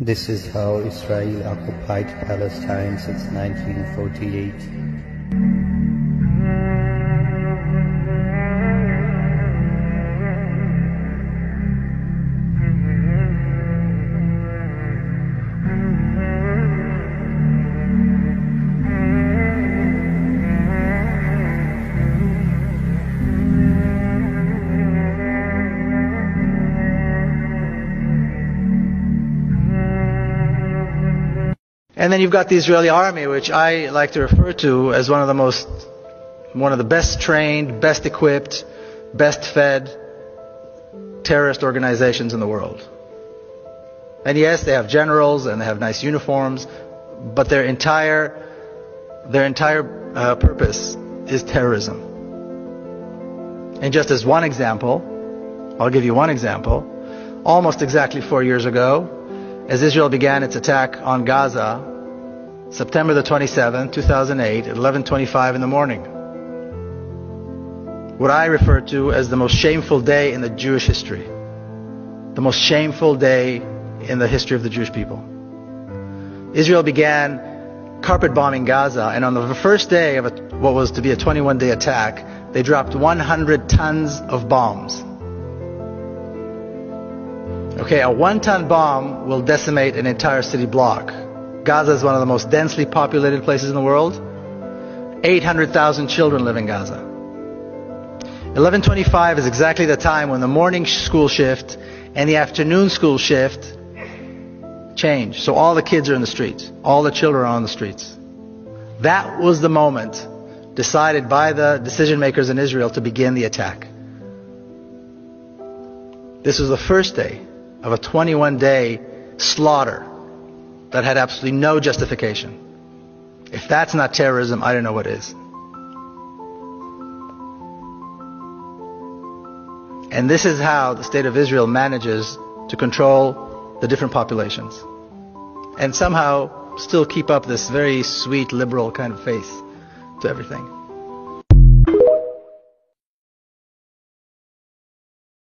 This is how Israel occupied Palestine since 1948. And then you've got the Israeli army, which I like to refer to as one of the most, one of the best trained, best equipped, best fed terrorist organizations in the world. And yes, they have generals and they have nice uniforms, but their entire, their entire uh, purpose is terrorism. And just as one example, I'll give you one example. Almost exactly four years ago, as Israel began its attack on Gaza, September the 27th, 2008, at 11:25 in the morning. What I refer to as the most shameful day in the Jewish history. The most shameful day in the history of the Jewish people. Israel began carpet bombing Gaza, and on the first day of a, what was to be a 21 day attack, they dropped 100 tons of bombs. Okay, a one ton bomb will decimate an entire city block. Gaza is one of the most densely populated places in the world. 800,000 children live in Gaza. 1125 is exactly the time when the morning school shift and the afternoon school shift change. So all the kids are in the streets. All the children are on the streets. That was the moment decided by the decision makers in Israel to begin the attack. This was the first day of a 21 day slaughter that had absolutely no justification. If that's not terrorism, I don't know what is. And this is how the state of Israel manages to control the different populations. And somehow still keep up this very sweet liberal kind of face to everything.